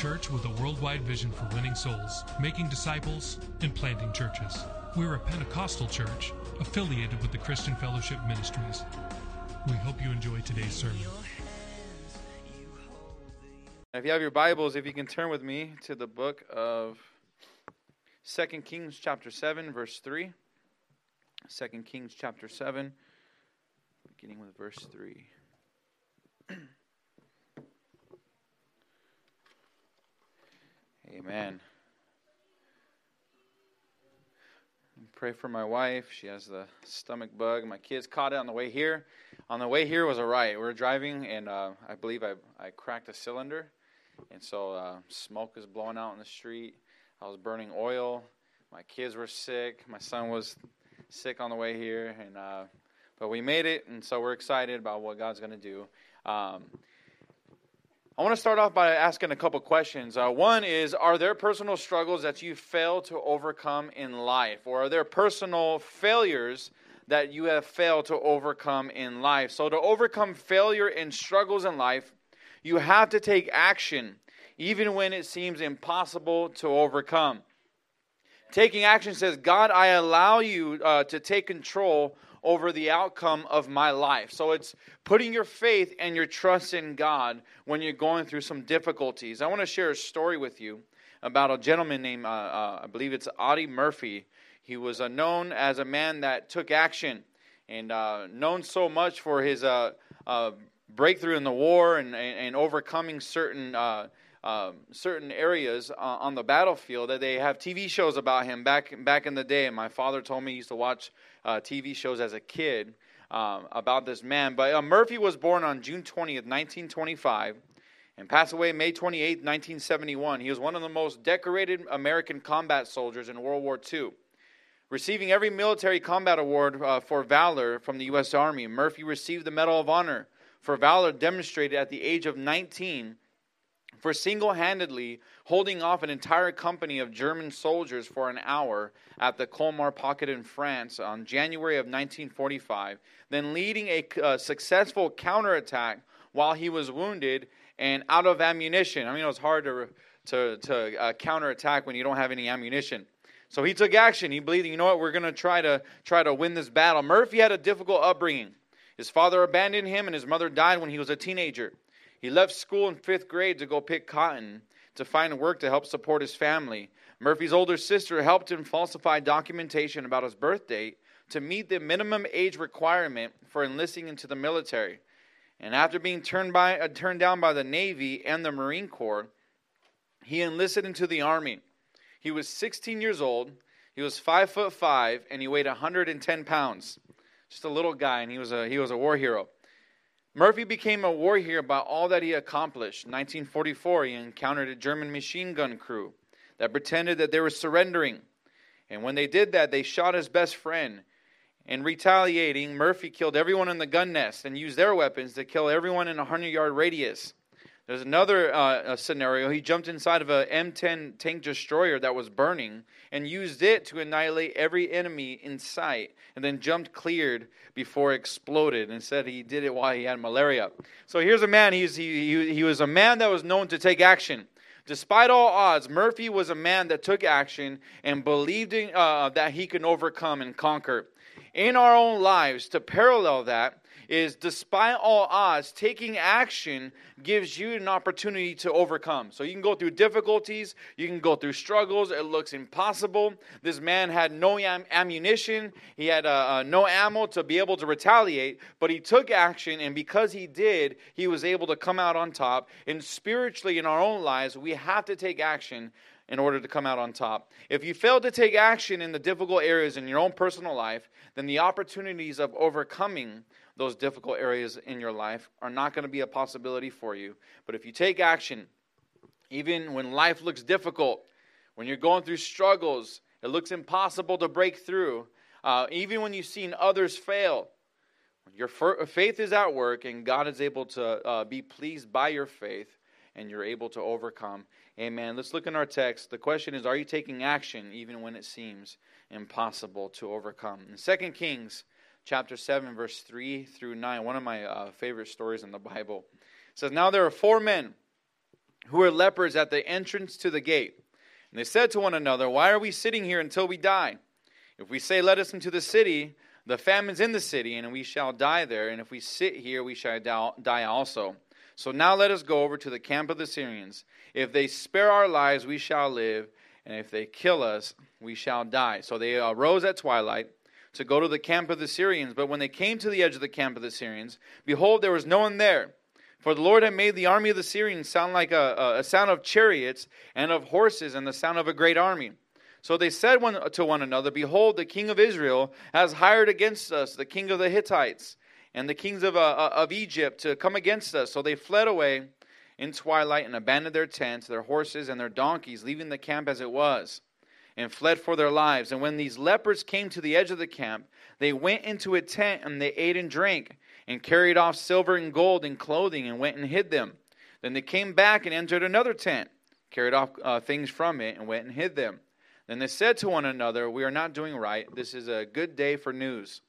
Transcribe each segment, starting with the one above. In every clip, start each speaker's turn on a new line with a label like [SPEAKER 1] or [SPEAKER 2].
[SPEAKER 1] Church with a worldwide vision for winning souls, making disciples, and planting churches. We're a Pentecostal church affiliated with the Christian Fellowship Ministries. We hope you enjoy today's sermon.
[SPEAKER 2] If you have your Bibles, if you can turn with me to the book of 2 Kings chapter 7 verse 3. 2 Kings chapter 7 beginning with verse 3. Amen. Pray for my wife. She has the stomach bug. My kids caught it on the way here. On the way here was a riot. We were driving, and uh, I believe I, I cracked a cylinder, and so uh, smoke is blowing out in the street. I was burning oil. My kids were sick. My son was sick on the way here, and uh, but we made it, and so we're excited about what God's going to do. Um, I want to start off by asking a couple questions. Uh, one is Are there personal struggles that you failed to overcome in life? Or are there personal failures that you have failed to overcome in life? So, to overcome failure and struggles in life, you have to take action, even when it seems impossible to overcome. Taking action says, God, I allow you uh, to take control over the outcome of my life. So it's putting your faith and your trust in God when you're going through some difficulties. I want to share a story with you about a gentleman named, uh, uh, I believe it's Audie Murphy. He was uh, known as a man that took action and uh, known so much for his uh, uh, breakthrough in the war and, and, and overcoming certain. Um, certain areas uh, on the battlefield that they have TV shows about him back back in the day. And my father told me he used to watch uh, TV shows as a kid um, about this man. But uh, Murphy was born on June 20th, 1925, and passed away May 28th, 1971. He was one of the most decorated American combat soldiers in World War II. Receiving every military combat award uh, for valor from the U.S. Army, Murphy received the Medal of Honor for valor demonstrated at the age of 19 for single handedly holding off an entire company of German soldiers for an hour at the Colmar Pocket in France on January of 1945, then leading a uh, successful counterattack while he was wounded and out of ammunition. I mean, it was hard to, to, to uh, counterattack when you don't have any ammunition. So he took action. He believed, you know what, we're going to try to try to win this battle. Murphy had a difficult upbringing. His father abandoned him, and his mother died when he was a teenager. He left school in fifth grade to go pick cotton to find work to help support his family. Murphy's older sister helped him falsify documentation about his birth date to meet the minimum age requirement for enlisting into the military. And after being turned, by, uh, turned down by the Navy and the Marine Corps, he enlisted into the Army. He was 16 years old. He was five foot five, and he weighed 110 pounds. Just a little guy, and he was a he was a war hero. Murphy became a war hero by all that he accomplished. In 1944, he encountered a German machine gun crew that pretended that they were surrendering. And when they did that, they shot his best friend. In retaliating, Murphy killed everyone in the gun nest and used their weapons to kill everyone in a 100 yard radius. There's another uh, scenario. He jumped inside of a M10 tank destroyer that was burning and used it to annihilate every enemy in sight, and then jumped cleared before it exploded and said he did it while he had malaria. So here's a man. He's, he, he, he was a man that was known to take action. Despite all odds, Murphy was a man that took action and believed in, uh, that he could overcome and conquer. In our own lives, to parallel that, is despite all odds, taking action gives you an opportunity to overcome. So you can go through difficulties, you can go through struggles. It looks impossible. This man had no am- ammunition, he had uh, uh, no ammo to be able to retaliate, but he took action, and because he did, he was able to come out on top. And spiritually, in our own lives, we have to take action in order to come out on top. If you fail to take action in the difficult areas in your own personal life, then the opportunities of overcoming those difficult areas in your life are not going to be a possibility for you. But if you take action Even when life looks difficult, when you're going through struggles, it looks impossible to break through. Uh, even when you've seen others fail, your faith is at work, and God is able to uh, be pleased by your faith, and you're able to overcome. Amen. Let's look in our text. The question is Are you taking action even when it seems impossible to overcome? In 2 Kings chapter 7, verse 3 through 9, one of my uh, favorite stories in the Bible, says, Now there are four men who were lepers at the entrance to the gate. And they said to one another, Why are we sitting here until we die? If we say, Let us into the city, the famine's in the city, and we shall die there. And if we sit here, we shall die also. So now let us go over to the camp of the Syrians. If they spare our lives, we shall live, and if they kill us, we shall die. So they arose at twilight to go to the camp of the Syrians. But when they came to the edge of the camp of the Syrians, behold, there was no one there. For the Lord had made the army of the Syrians sound like a, a, sound of chariots and of horses and the sound of a great army. So they said one, to one another, Behold, the king of Israel has hired against us the king of the Hittites and the kings of, uh, uh, of Egypt to come against us. So they fled away in twilight and abandoned their tents, their horses, and their donkeys, leaving the camp as it was, and fled for their lives. And when these lepers came to the edge of the camp, they went into a tent and they ate and drank and carried off silver and gold and clothing and went and hid them. Then they came back and entered another tent, carried off uh, things from it, and went and hid them. Then they said to one another, We are not doing right. This is a good day for news.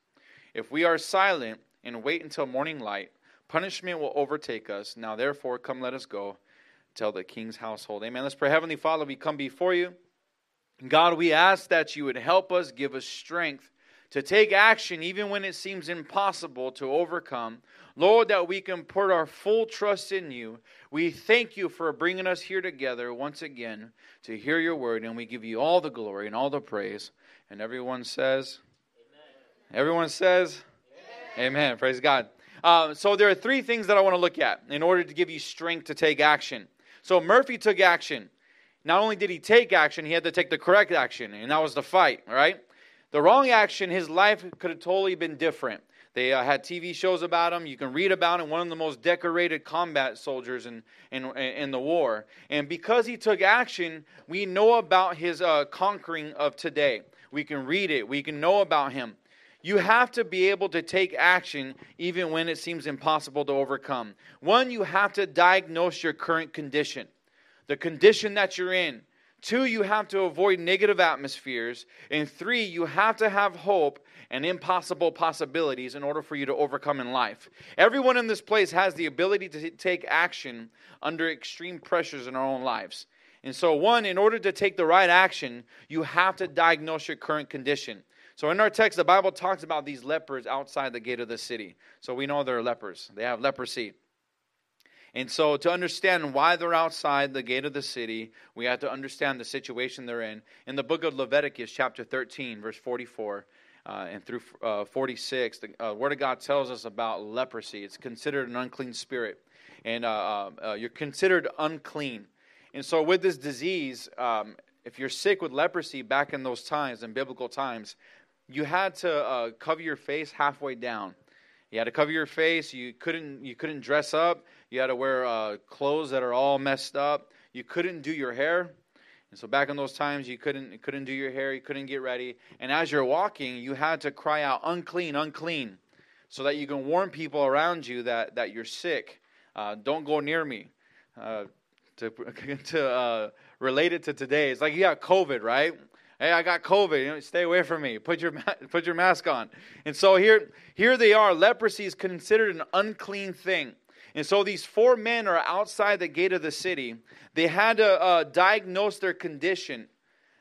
[SPEAKER 2] If we are silent and wait until morning light, punishment will overtake us. Now, therefore, come, let us go. Tell the king's household. Amen. Let's pray. Heavenly Father, we come before you. God, we ask that you would help us, give us strength to take action even when it seems impossible to overcome. Lord, that we can put our full trust in you. We thank you for bringing us here together once again to hear your word, and we give you all the glory and all the praise. And everyone says, Amen. Everyone says, Amen. Amen. Praise God. Uh, so there are three things that I want to look at in order to give you strength to take action. So Murphy took action. Not only did he take action, he had to take the correct action, and that was the fight, right? The wrong action, his life could have totally been different. They uh, had TV shows about him. You can read about him, one of the most decorated combat soldiers in, in, in the war. And because he took action, we know about his uh, conquering of today. We can read it, we can know about him. You have to be able to take action even when it seems impossible to overcome. One, you have to diagnose your current condition, the condition that you're in. Two, you have to avoid negative atmospheres. And three, you have to have hope and impossible possibilities in order for you to overcome in life. Everyone in this place has the ability to take action under extreme pressures in our own lives. And so, one, in order to take the right action, you have to diagnose your current condition. So, in our text, the Bible talks about these lepers outside the gate of the city. So, we know they're lepers, they have leprosy. And so, to understand why they're outside the gate of the city, we have to understand the situation they're in. In the book of Leviticus, chapter 13, verse 44 uh, and through uh, 46, the uh, Word of God tells us about leprosy. It's considered an unclean spirit, and uh, uh, uh, you're considered unclean. And so, with this disease, um, if you're sick with leprosy back in those times, in biblical times, you had to cover your face halfway down. You had to cover your face. You couldn't you couldn't dress up. You had to wear uh, clothes that are all messed up. You couldn't do your hair. And so back in those times, you couldn't couldn't do your hair. You couldn't get ready. And as you're walking, you had to cry out, "Unclean, unclean," so that you can warn people around you that that you're sick. Uh, don't go near me. Uh, to to uh, relate it to today, it's like you got COVID, right? Hey, I got COVID. You know, stay away from me. Put your put your mask on. And so here here they are. Leprosy is considered an unclean thing. And so these four men are outside the gate of the city. They had to uh, diagnose their condition.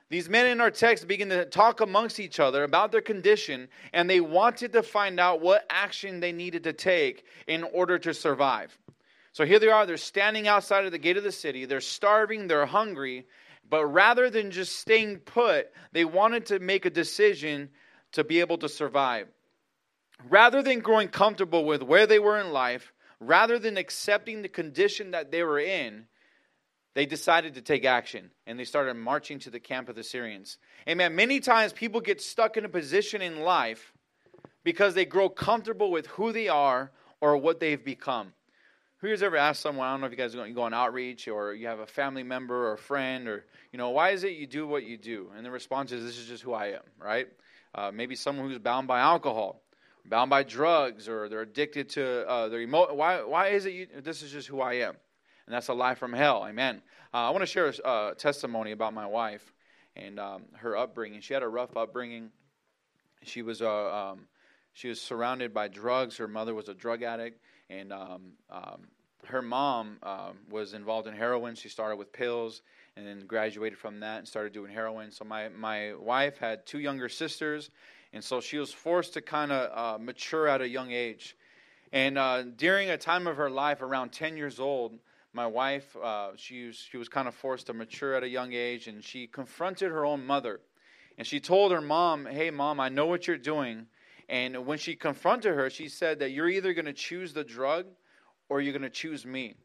[SPEAKER 2] These men in our text begin to talk amongst each other about their condition, and they wanted to find out what action they needed to take in order to survive. So here they are, they're standing outside of the gate of the city. They're starving, they're hungry, but rather than just staying put, they wanted to make a decision to be able to survive. Rather than growing comfortable with where they were in life, rather than accepting the condition that they were in, they decided to take action and they started marching to the camp of the Syrians. Amen. Many times people get stuck in a position in life because they grow comfortable with who they are or what they've become. Who's ever asked someone? I don't know if you guys go, on outreach or you have a family member or a friend or you know why is it you do what you do? And the response is this is just who I am, right? Uh, maybe someone who's bound by alcohol, bound by drugs, or they're addicted to uh, their emo- Why? Why is it you? This is just who I am, and that's a lie from hell. Amen. Uh, I want to share a uh, testimony about my wife and um, her upbringing. She had a rough upbringing. She was uh, um, she was surrounded by drugs. Her mother was a drug addict, and um, um, her mom um, was involved in heroin. She started with pills and then graduated from that and started doing heroin. So my my wife had two younger sisters, and so she was forced to kind of uh, mature at a young age. And uh, during a time of her life, around 10 years old, my wife uh, she she was kind of forced to mature at a young age, and she confronted her own mother, and she told her mom, "Hey, mom, I know what you're doing." And when she confronted her, she said that you're either going to choose the drug or you're going to choose me.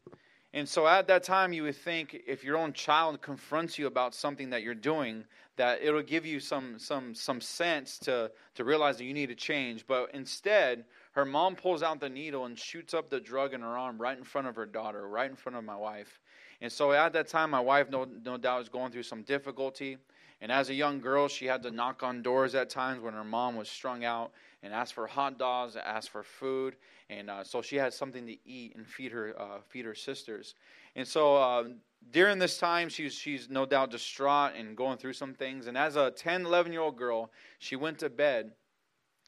[SPEAKER 2] And so at that time, you would think if your own child confronts you about something that you're doing, that it'll give you some some some sense to to realize that you need to change. But instead, her mom pulls out the needle and shoots up the drug in her arm right in front of her daughter, right in front of my wife. And so at that time, my wife, no no doubt, was going through some difficulty. And as a young girl, she had to knock on doors at times when her mom was strung out and ask for hot dogs, ask for food, and uh, so she had something to eat and feed her uh, feed her sisters. And so uh, during this time, she's she's no doubt distraught and going through some things. And as a 10, 11 year old girl, she went to bed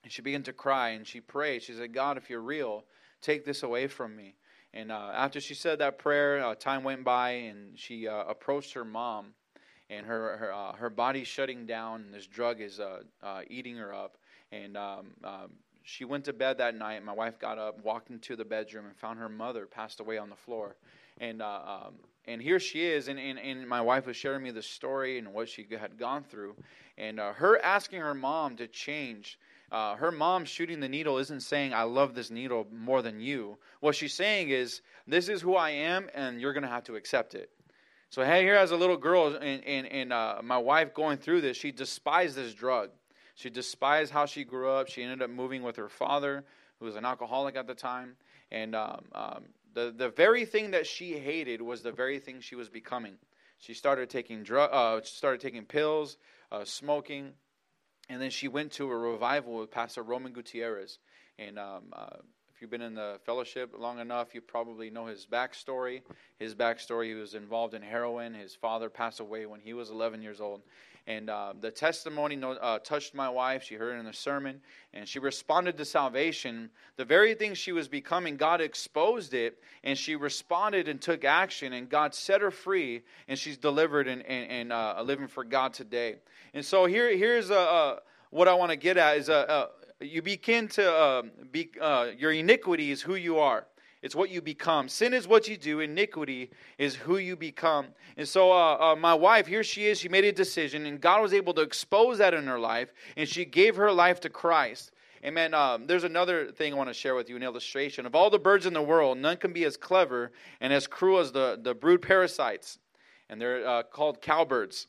[SPEAKER 2] and she began to cry and she prayed. She said, "God, if you're real, take this away from me." And uh, after she said that prayer, uh, time went by and she uh, approached her mom and her her uh, her body's shutting down, and this drug is uh, uh, eating her up. And um, um, she went to bed that night. My wife got up, walked into the bedroom, and found her mother passed away on the floor. And uh, um, and here she is, and, and, and my wife was sharing me the story and what she had gone through, and uh, her asking her mom to change. Uh, her mom shooting the needle isn't saying I love this needle more than you. What she's saying is this is who I am, and you're going to have to accept it. So hey, here as a little girl and, and, and uh, my wife going through this, she despised this drug. She despised how she grew up. She ended up moving with her father, who was an alcoholic at the time. And um, um, the, the very thing that she hated was the very thing she was becoming. She started taking, drug, uh, started taking pills, uh, smoking, and then she went to a revival with Pastor Roman Gutierrez. And um, uh, if you've been in the fellowship long enough, you probably know his backstory. His backstory, he was involved in heroin. His father passed away when he was 11 years old. And uh, the testimony uh, touched my wife. She heard it in the sermon, and she responded to salvation. The very thing she was becoming, God exposed it, and she responded and took action, and God set her free, and she's delivered and, and, and uh, living for God today. And so here, here's a, a what I want to get at is a, you begin to uh, be, uh, your iniquity is who you are. It's what you become. Sin is what you do. Iniquity is who you become. And so, uh, uh, my wife, here she is. She made a decision, and God was able to expose that in her life, and she gave her life to Christ. Amen. Um, there's another thing I want to share with you an illustration. Of all the birds in the world, none can be as clever and as cruel as the, the brood parasites. And they're uh, called cowbirds.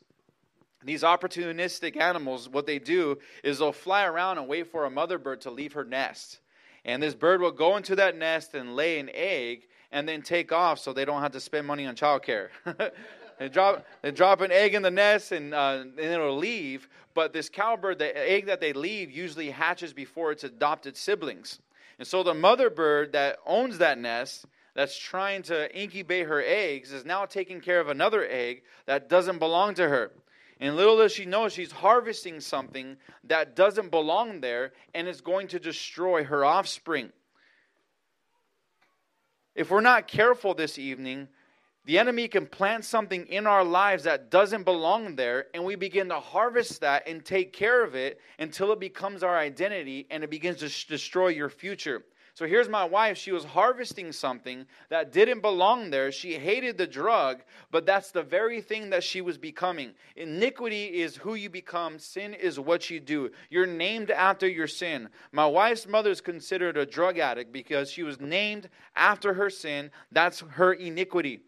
[SPEAKER 2] These opportunistic animals, what they do is they'll fly around and wait for a mother bird to leave her nest. And this bird will go into that nest and lay an egg and then take off so they don't have to spend money on childcare. they, drop, they drop an egg in the nest and, uh, and it'll leave. But this cowbird, the egg that they leave usually hatches before its adopted siblings. And so the mother bird that owns that nest, that's trying to incubate her eggs, is now taking care of another egg that doesn't belong to her. And little does she know, she's harvesting something that doesn't belong there and is going to destroy her offspring. If we're not careful this evening, the enemy can plant something in our lives that doesn't belong there, and we begin to harvest that and take care of it until it becomes our identity and it begins to destroy your future. So here's my wife. She was harvesting something that didn't belong there. She hated the drug, but that's the very thing that she was becoming. Iniquity is who you become, sin is what you do. You're named after your sin. My wife's mother is considered a drug addict because she was named after her sin. That's her iniquity.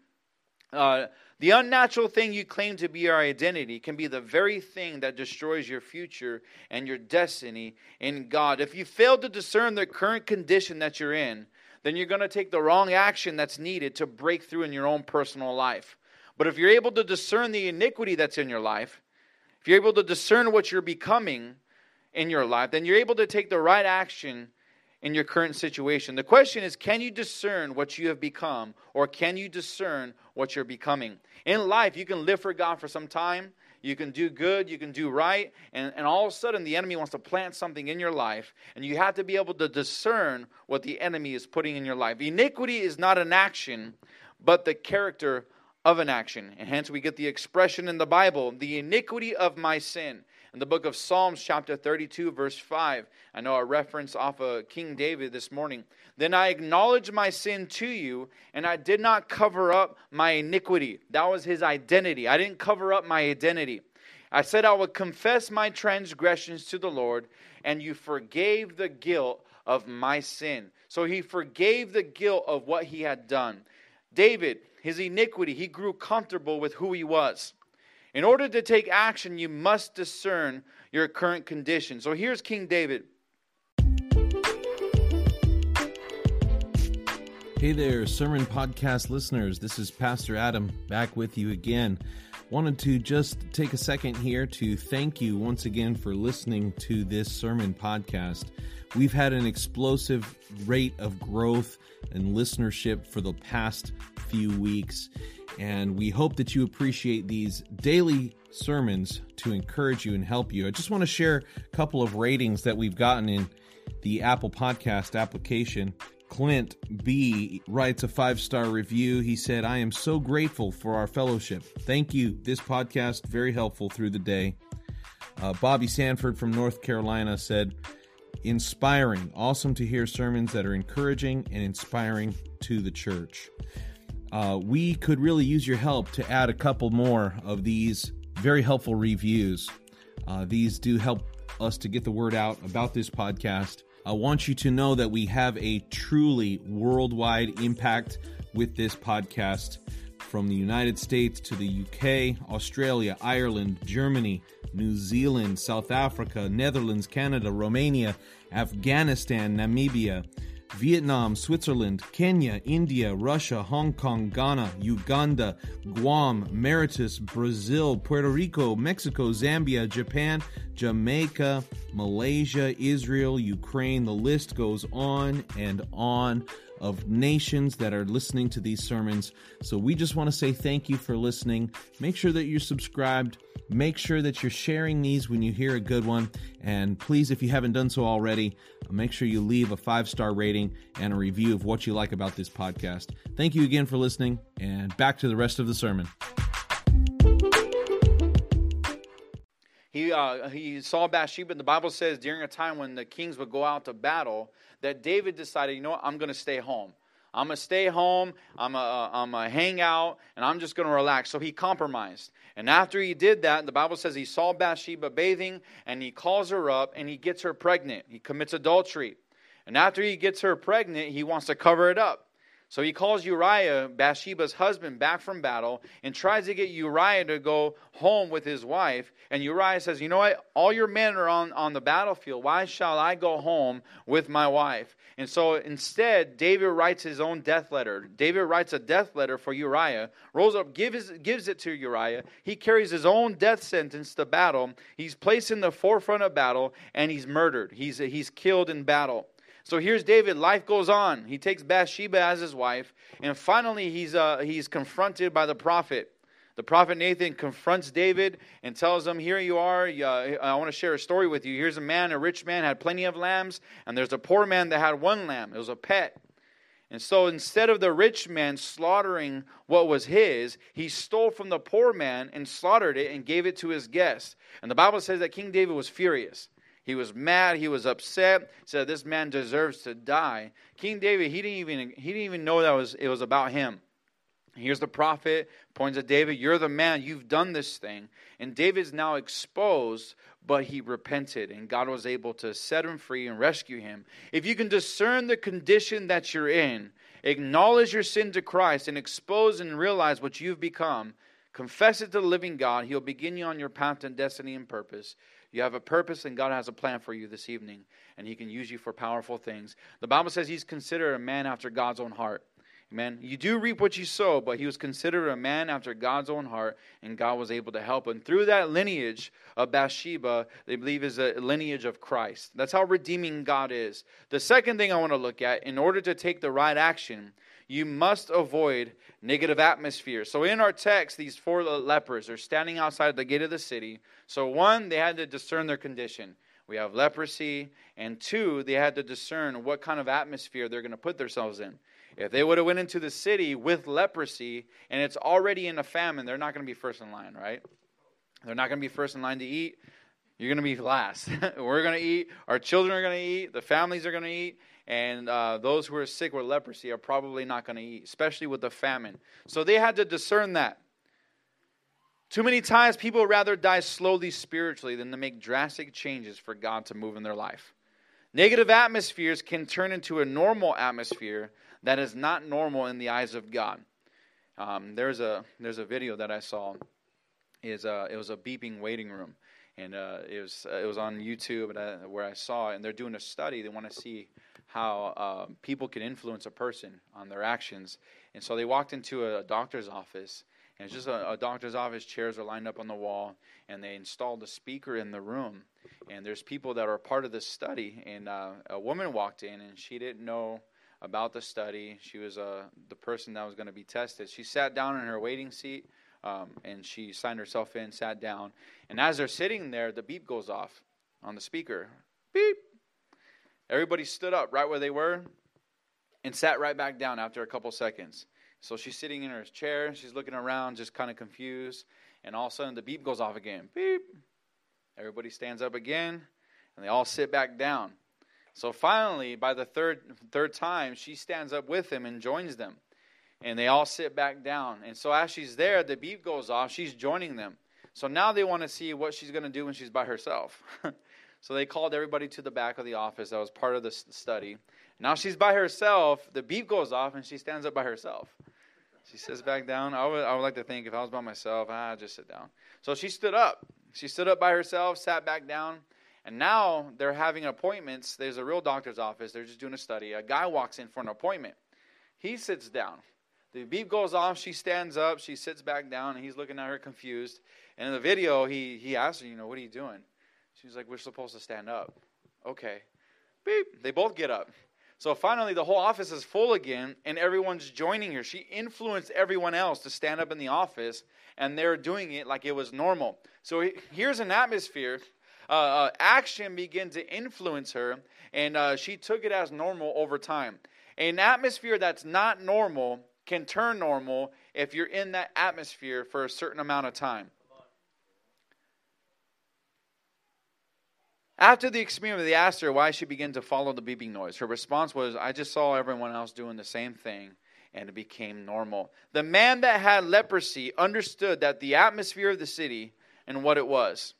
[SPEAKER 2] Uh, the unnatural thing you claim to be your identity can be the very thing that destroys your future and your destiny in God. If you fail to discern the current condition that you're in, then you're going to take the wrong action that's needed to break through in your own personal life. But if you're able to discern the iniquity that's in your life, if you're able to discern what you're becoming in your life, then you're able to take the right action in your current situation. The question is can you discern what you have become, or can you discern what you're becoming? In life, you can live for God for some time. You can do good, you can do right, and, and all of a sudden the enemy wants to plant something in your life, and you have to be able to discern what the enemy is putting in your life. Iniquity is not an action, but the character of an action. And hence we get the expression in the Bible, the iniquity of my sin. In the book of Psalms, chapter 32, verse 5, I know a reference off of King David this morning. Then I acknowledged my sin to you, and I did not cover up my iniquity. That was his identity. I didn't cover up my identity. I said I would confess my transgressions to the Lord, and you forgave the guilt of my sin. So he forgave the guilt of what he had done. David, his iniquity, he grew comfortable with who he was. In order to take action, you must discern your current condition. So here's King David.
[SPEAKER 3] Hey there, sermon podcast listeners. This is Pastor Adam back with you again. Wanted to just take a second here to thank you once again for listening to this sermon podcast. We've had an explosive rate of growth and listenership for the past few weeks, and we hope that you appreciate these daily sermons to encourage you and help you. I just want to share a couple of ratings that we've gotten in the Apple Podcast application. Clint B writes a five star review. He said, I am so grateful for our fellowship. Thank you. This podcast, very helpful through the day. Uh, Bobby Sanford from North Carolina said, inspiring. Awesome to hear sermons that are encouraging and inspiring to the church. Uh, we could really use your help to add a couple more of these very helpful reviews. Uh, these do help us to get the word out about this podcast. I want you to know that we have a truly worldwide impact with this podcast from the United States to the UK, Australia, Ireland, Germany, New Zealand, South Africa, Netherlands, Canada, Romania, Afghanistan, Namibia, Vietnam, Switzerland, Kenya, India, Russia, Hong Kong, Ghana, Uganda, Guam, Mauritius, Brazil, Puerto Rico, Mexico, Zambia, Japan, Jamaica, Malaysia, Israel, Ukraine. The list goes on and on of nations that are listening to these sermons. So we just want to say thank you for listening. Make sure that you're subscribed. Make sure that you're sharing these when you hear a good one. And please, if you haven't done so already, make sure you leave a five star rating and a review of what you like about this podcast. Thank you again for listening, and back to the rest of the sermon.
[SPEAKER 2] He, uh, he saw Bathsheba, and the Bible says during a time when the kings would go out to battle, that David decided, you know what, I'm going to stay home. I'm going to stay home, I'm uh, going to hang out, and I'm just going to relax. So he compromised. And after he did that, the Bible says he saw Bathsheba bathing, and he calls her up, and he gets her pregnant. He commits adultery. And after he gets her pregnant, he wants to cover it up. So he calls Uriah, Bathsheba's husband, back from battle and tries to get Uriah to go home with his wife. And Uriah says, You know what? All your men are on, on the battlefield. Why shall I go home with my wife? And so instead, David writes his own death letter. David writes a death letter for Uriah, rolls up, gives, gives it to Uriah. He carries his own death sentence to battle. He's placed in the forefront of battle, and he's murdered. He's, he's killed in battle. So here's David. Life goes on. He takes Bathsheba as his wife, and finally he's uh, he's confronted by the prophet. The prophet Nathan confronts David and tells him, "Here you are. Uh, I want to share a story with you. Here's a man, a rich man, had plenty of lambs, and there's a poor man that had one lamb. It was a pet." And so instead of the rich man slaughtering what was his, he stole from the poor man and slaughtered it and gave it to his guest. And the Bible says that King David was furious. He was mad. He was upset. Said this man deserves to die. King David, he didn't even he didn't even know that was it was about him. Here's the prophet points at David. You're the man. You've done this thing, and David's now exposed. But he repented, and God was able to set him free and rescue him. If you can discern the condition that you're in, acknowledge your sin to Christ, and expose and realize what you've become, confess it to the living God, He'll begin you on your path to destiny and purpose You have a purpose, and God has a plan for you this evening, and He can use you for powerful things. The Bible says He's considered a man after God's own heart. Amen. You do reap what you sow, but he was considered a man after God's own heart, and God was able to help him. Through that lineage of Bathsheba, they believe is a lineage of Christ. That's how redeeming God is. The second thing I want to look at, in order to take the right action, you must avoid negative atmosphere. So in our text, these four lepers are standing outside the gate of the city. So one, they had to discern their condition. We have leprosy, and two, they had to discern what kind of atmosphere they're going to put themselves in. If they would have went into the city with leprosy and it's already in a famine, they're not going to be first in line, right? They're not going to be first in line to eat. You're going to be last. We're going to eat. Our children are going to eat. The families are going to eat. And uh, those who are sick with leprosy are probably not going to eat, especially with the famine. So they had to discern that. Too many times, people rather die slowly spiritually than to make drastic changes for God to move in their life. Negative atmospheres can turn into a normal atmosphere that is not normal in the eyes of God. Um, there's a there's a video that I saw. Is uh, it was a beeping waiting room, and uh, it was uh, it was on YouTube where I saw it. And they're doing a study. They want to see how uh, people can influence a person on their actions. And so they walked into a doctor's office, and it's just a, a, doctor's office. Chairs are lined up on the wall, and they installed a speaker in the room. And there's people that are part of this study. And uh, a woman walked in, and she didn't know about the study. She was uh, the person that was going to be tested. She sat down in her waiting seat um, and she signed herself in, sat down. And as they're sitting there, the beep goes off on the speaker. Beep. Everybody stood up right where they were and sat right back down after a couple seconds. So she's sitting in her chair. She's looking around, just kind of confused. And all of a sudden, the beep goes off again. Beep. Everybody stands up again, and they all sit back down. So finally, by the third third time, she stands up with him and joins them. And they all sit back down. And so as she's there, the beep goes off. She's joining them. So now they want to see what she's going to do when she's by herself. so they called everybody to the back of the office. That was part of the study. Now she's by herself. The beep goes off, and she stands up by herself. She sits back down. I would, I would like to think if I was by myself, I'd just sit down. So she stood up. She stood up by herself, sat back down. And now they're having appointments. There's a real doctor's office. They're just doing a study. A guy walks in for an appointment. He sits down. The beep goes off. She stands up. She sits back down, and he's looking at her confused. And in the video, he, he asks her, you know, what are you doing? She's like, we're supposed to stand up. Okay. Beep. They both get up. So finally, the whole office is full again, and everyone's joining her. She influenced everyone else to stand up in the office, and they're doing it like it was normal. So here's an atmosphere uh, uh, action began to influence her, and uh, she took it as normal over time. An atmosphere that's not normal can turn normal if you're in that atmosphere for a certain amount of time. After the experiment, they asked her why she began to follow the beeping noise. Her response was, I just saw everyone else doing the same thing, and it became normal. The man that had leprosy understood that the atmosphere of the city and what it was.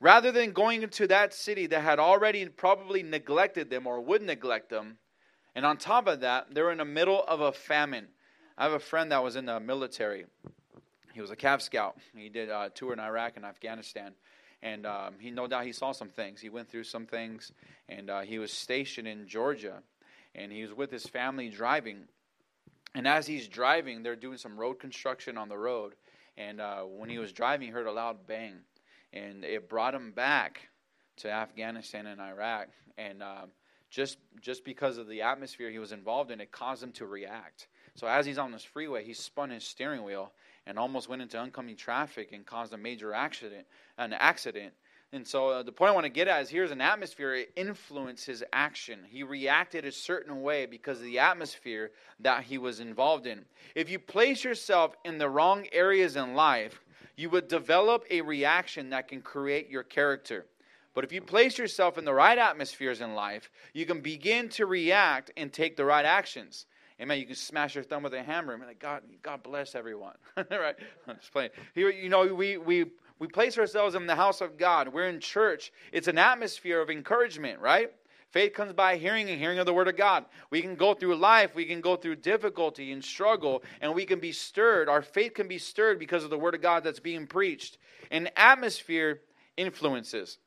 [SPEAKER 2] Rather than going into that city that had already probably neglected them or would neglect them, and on top of that, they're in the middle of a famine. I have a friend that was in the military. He was a Cav Scout. He did uh, a tour in Iraq and Afghanistan. And um, he, no doubt, he saw some things. He went through some things, and uh, he was stationed in Georgia, and he was with his family driving. And as he's driving, they're doing some road construction on the road. And uh, when he was driving, he heard a loud bang and it brought him back to Afghanistan and Iraq. And um, just just because of the atmosphere he was involved in, it caused him to react. So as he's on this freeway, he spun his steering wheel and almost went into oncoming traffic and caused a major accident. An accident. And so uh, the point I want to get at is here's an atmosphere it influenced his action. He reacted a certain way because of the atmosphere that he was involved in. If you place yourself in the wrong areas in life, you would develop a reaction that can create your character. But if you place yourself in the right atmospheres in life, you can begin to react and take the right actions. Amen. You can smash your thumb with a hammer be like, God, God bless everyone. right? I'm just playing. Here, you know, we, we, we place ourselves in the house of God. We're in church. It's an atmosphere of encouragement, right? Faith comes by hearing and hearing of the Word of God. We can go through life, we can go through difficulty and struggle, and we can be stirred. Our faith can be stirred because of the Word of God that's being preached. And atmosphere influences.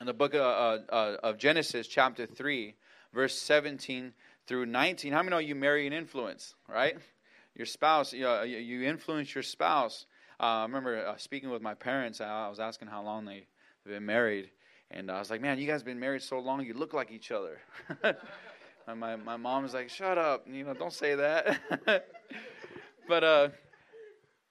[SPEAKER 2] in the book of, uh, uh, of Genesis, chapter 3, verse 17 through 19. How many know you marry an influence, right? Your spouse, you, uh, you- influence your spouse. Uh, I remember uh, speaking with my parents. I, was asking how long they, they've been married. And I was like, man, you guys been married so long, you look like each other. and my, my mom was like, shut up. You know, don't say that. but uh,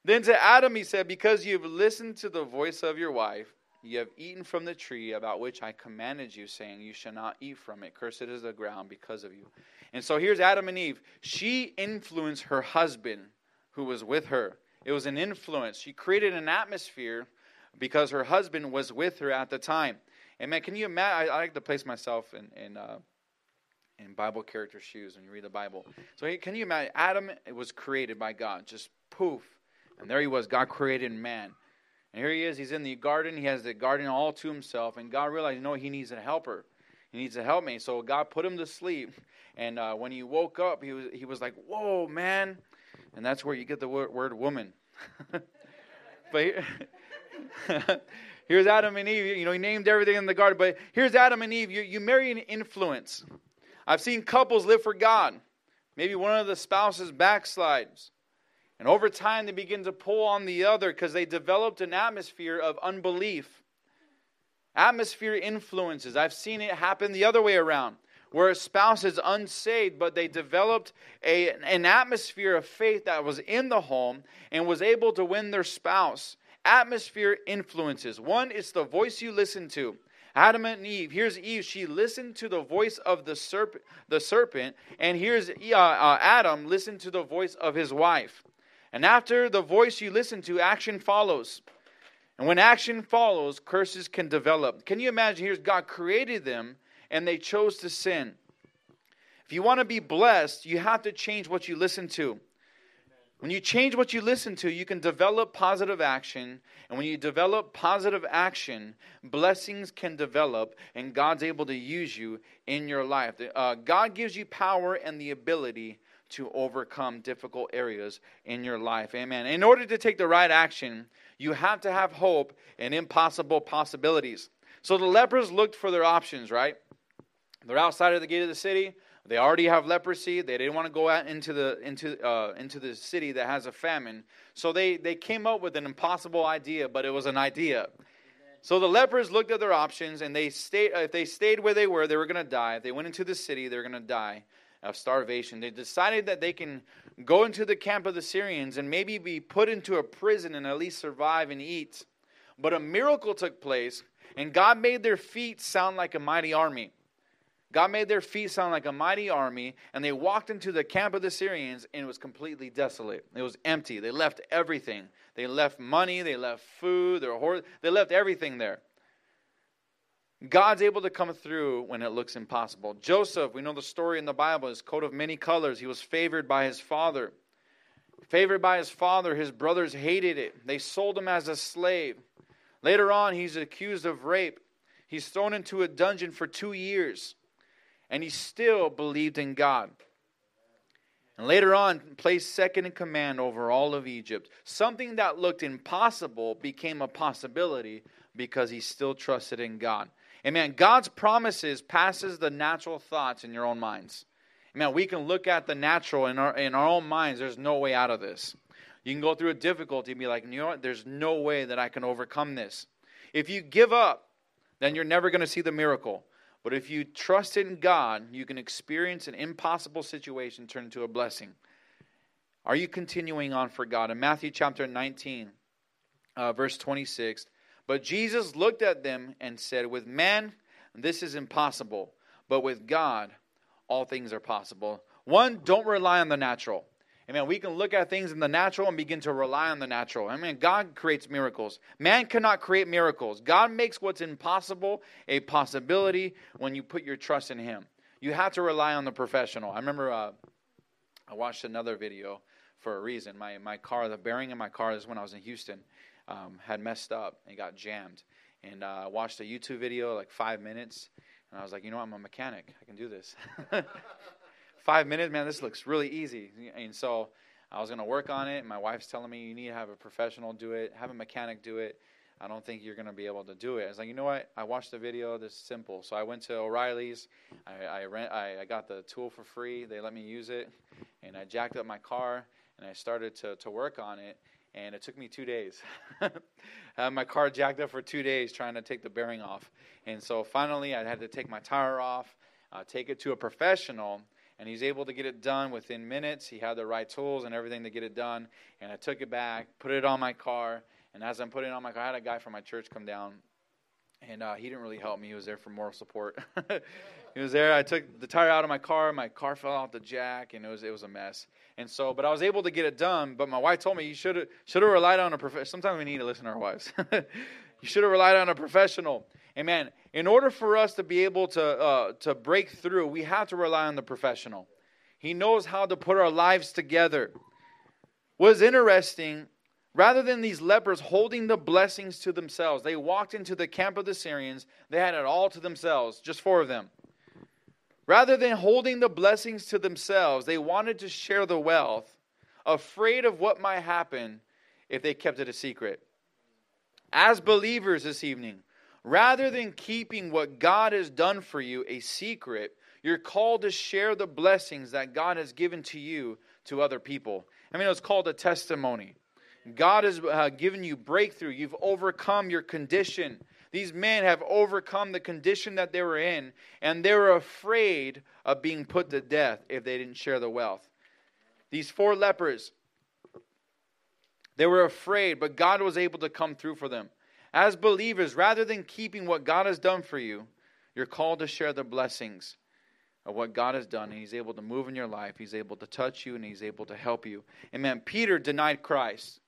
[SPEAKER 2] then to Adam, he said, Because you've listened to the voice of your wife, you have eaten from the tree about which I commanded you, saying, You shall not eat from it. Cursed is the ground because of you. And so here's Adam and Eve. She influenced her husband who was with her. It was an influence. She created an atmosphere because her husband was with her at the time. And man, can you imagine? I, I like to place myself in, in uh, in Bible character shoes when you read the Bible. So can you imagine? Adam was created by God, just poof, and there he was. God created man, and here he is. He's in the garden. He has the garden all to himself, and God realized, know, he needs a helper. He needs a helpmate. So God put him to sleep, and uh, when he woke up, he was he was like, "Whoa, man!" And that's where you get the word, word woman. but here, here's Adam and Eve. You know, he named everything in the garden. But here's Adam and Eve. You, you marry an influence. I've seen couples live for God. Maybe one of the spouses backslides. And over time, they begin to pull on the other because they developed an atmosphere of unbelief. Atmosphere influences. I've seen it happen the other way around, where a spouse is unsaved, but they developed a, an atmosphere of faith that was in the home and was able to win their spouse. Atmosphere influences. One, it's the voice you listen to. Adam and Eve. Here's Eve. She listened to the voice of the serpent, the serpent, and here's uh, uh, Adam. Listened to the voice of his wife. And after the voice you listen to, action follows. And when action follows, curses can develop. Can you imagine? Here's God created them, and they chose to sin. If you want to be blessed, you have to change what you listen to. When you change what you listen to, you can develop positive action. And when you develop positive action, blessings can develop, and God's able to use you in your life. Uh, God gives you power and the ability to overcome difficult areas in your life. Amen. In order to take the right action, you have to have hope and impossible possibilities. So the lepers looked for their options, right? They're outside of the gate of the city. They already have leprosy. They didn't want to go out into the into uh, into the city that has a famine. So they they came up with an impossible idea, but it was an idea. So the lepers looked at their options, and they stayed. If they stayed where they were, they were going to die. If they went into the city, they were going to die of starvation. They decided that they can go into the camp of the Syrians and maybe be put into a prison and at least survive and eat. But a miracle took place, and God made their feet sound like a mighty army. God made their feet sound like a mighty army, and they walked into the camp of the Syrians, and it was completely desolate. It was empty. They left everything. They left money, they left food, their horse, they left everything there. God's able to come through when it looks impossible. Joseph, we know the story in the Bible, his coat of many colors. He was favored by his father. Favored by his father, his brothers hated it. They sold him as a slave. Later on, he's accused of rape. He's thrown into a dungeon for two years, and he still believed in God. And later on, placed second in command over all of Egypt. Something that looked impossible became a possibility because he still trusted in God. Amen. God's promises passes the natural thoughts in your own minds. Amen. We can look at the natural in our in our own minds. There's no way out of this. You can go through a difficulty and be like, you know what? There's no way that I can overcome this. If you give up, then you're never going to see the miracle. But if you trust in God, you can experience an impossible situation turn into a blessing. Are you continuing on for God? In Matthew chapter 19, uh, verse 26, but Jesus looked at them and said, With man, this is impossible, but with God, all things are possible. One, don't rely on the natural. Amen. We can look at things in the natural and begin to rely on the natural. I mean, God creates miracles. Man cannot create miracles. God makes what's impossible a possibility when you put your trust in Him. You have to rely on the professional. I remember uh, I watched another video for a reason. My, my car, the bearing in my car, is when I was in Houston, um, had messed up and got jammed. And uh, I watched a YouTube video, like five minutes, and I was like, you know, what? I'm a mechanic. I can do this. five minutes, man, this looks really easy. And so I was to work on it. My wife's telling me you need to have a professional do it, have a mechanic do it. I don't think you're going to be able to do it. I was like, you know what? I watched the video. This is simple. So I went to O'Reilly's. I, I rent. I, I got the tool for free. They let me use it, and I jacked up my car and I started to to work on it. And it took me two days. I had my car jacked up for two days trying to take the bearing off. And so finally, I had to take my tire off, uh, take it to a professional, and he's able to get it done within minutes. He had the right tools and everything to get it done. And I took it back, put it on my car, and as I'm putting it on my car, I had a guy from my church come down, and uh, he didn't really help me. He was there for moral support. he was there. I took the tire out of my car. My car fell off the jack, and it was it was a mess. And so, but I was able to get it done. But my wife told me you should have should have relied on a professional. Sometimes we need to listen to our wives. you should have relied on a professional. Amen. In order for us to be able to uh, to break through, we have to rely on the professional. He knows how to put our lives together. What's interesting Rather than these lepers holding the blessings to themselves, they walked into the camp of the Syrians. They had it all to themselves, just four of them. Rather than holding the blessings to themselves, they wanted to share the wealth, afraid of what might happen if they kept it a secret. As believers this evening, rather than keeping what God has done for you a secret, you're called to share the blessings that God has given to you to other people. I mean, it's called a testimony. God has uh, given you breakthrough. You've overcome your condition. These men have overcome the condition that they were in, and they were afraid of being put to death if they didn't share the wealth. These four lepers, they were afraid, but God was able to come through for them. As believers, rather than keeping what God has done for you, you're called to share the blessings of what God has done, and He's able to move in your life. He's able to touch you, and He's able to help you. Amen. Peter denied Christ.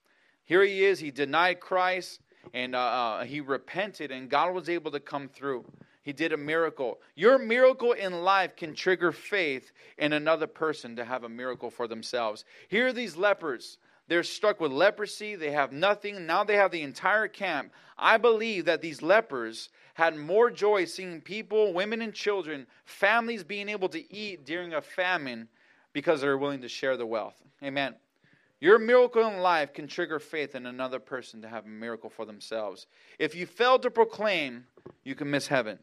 [SPEAKER 2] Here he is. He denied Christ and uh, uh, he repented, and God was able to come through. He did a miracle. Your miracle in life can trigger faith in another person to have a miracle for themselves. Here are these lepers. They're struck with leprosy. They have nothing. Now they have the entire camp. I believe that these lepers had more joy seeing people, women, and children, families being able to eat during a famine because they're willing to share the wealth. Amen. Your miracle in life can trigger faith in another person to have a miracle for themselves. If you fail to proclaim, you can miss heaven.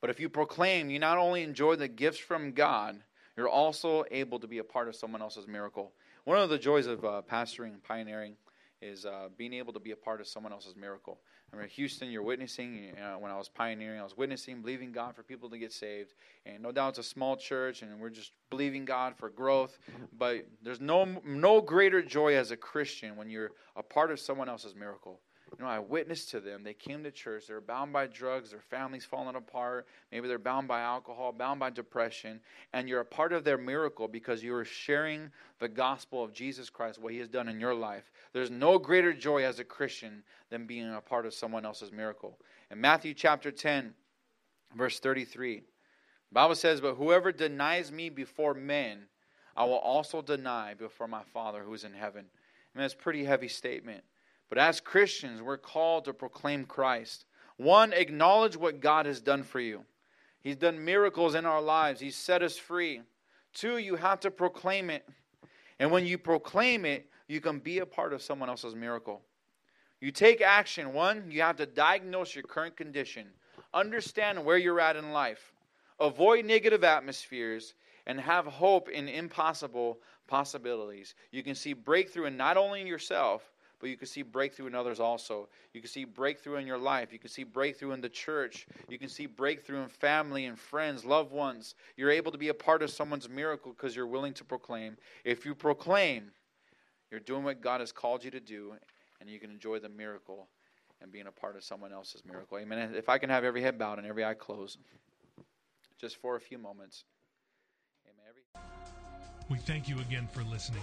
[SPEAKER 2] But if you proclaim, you not only enjoy the gifts from God, you're also able to be a part of someone else's miracle. One of the joys of uh, pastoring and pioneering is uh, being able to be a part of someone else's miracle. I Houston, you're witnessing. Uh, when I was pioneering, I was witnessing, believing God for people to get saved. And no doubt it's a small church, and we're just believing God for growth. But there's no no greater joy as a Christian when you're a part of someone else's miracle. You know, I witnessed to them. They came to church. They're bound by drugs. Their families falling apart. Maybe they're bound by alcohol, bound by depression. And you're a part of their miracle because you are sharing the gospel of Jesus Christ, what He has done in your life. There's no greater joy as a Christian than being a part of someone else's miracle. In Matthew chapter 10, verse 33, the Bible says, But whoever denies me before men, I will also deny before my Father who is in heaven. I mean, that's a pretty heavy statement. But as Christians, we're called to proclaim Christ. One, acknowledge what God has done for you. He's done miracles in our lives, He's set us free. Two, you have to proclaim it. And when you proclaim it, you can be a part of someone else's miracle. You take action. One, you have to diagnose your current condition, understand where you're at in life, avoid negative atmospheres, and have hope in impossible possibilities. You can see breakthrough in not only in yourself, but you can see breakthrough in others also. You can see breakthrough in your life. You can see breakthrough in the church. You can see breakthrough in family and friends, loved ones. You're able to be a part of someone's miracle because you're willing to proclaim. If you proclaim, you're doing what God has called you to do, and you can enjoy the miracle and being a part of someone else's miracle. Amen. If I can have every head bowed and every eye closed, just for a few moments. Amen.
[SPEAKER 1] We thank you again for listening.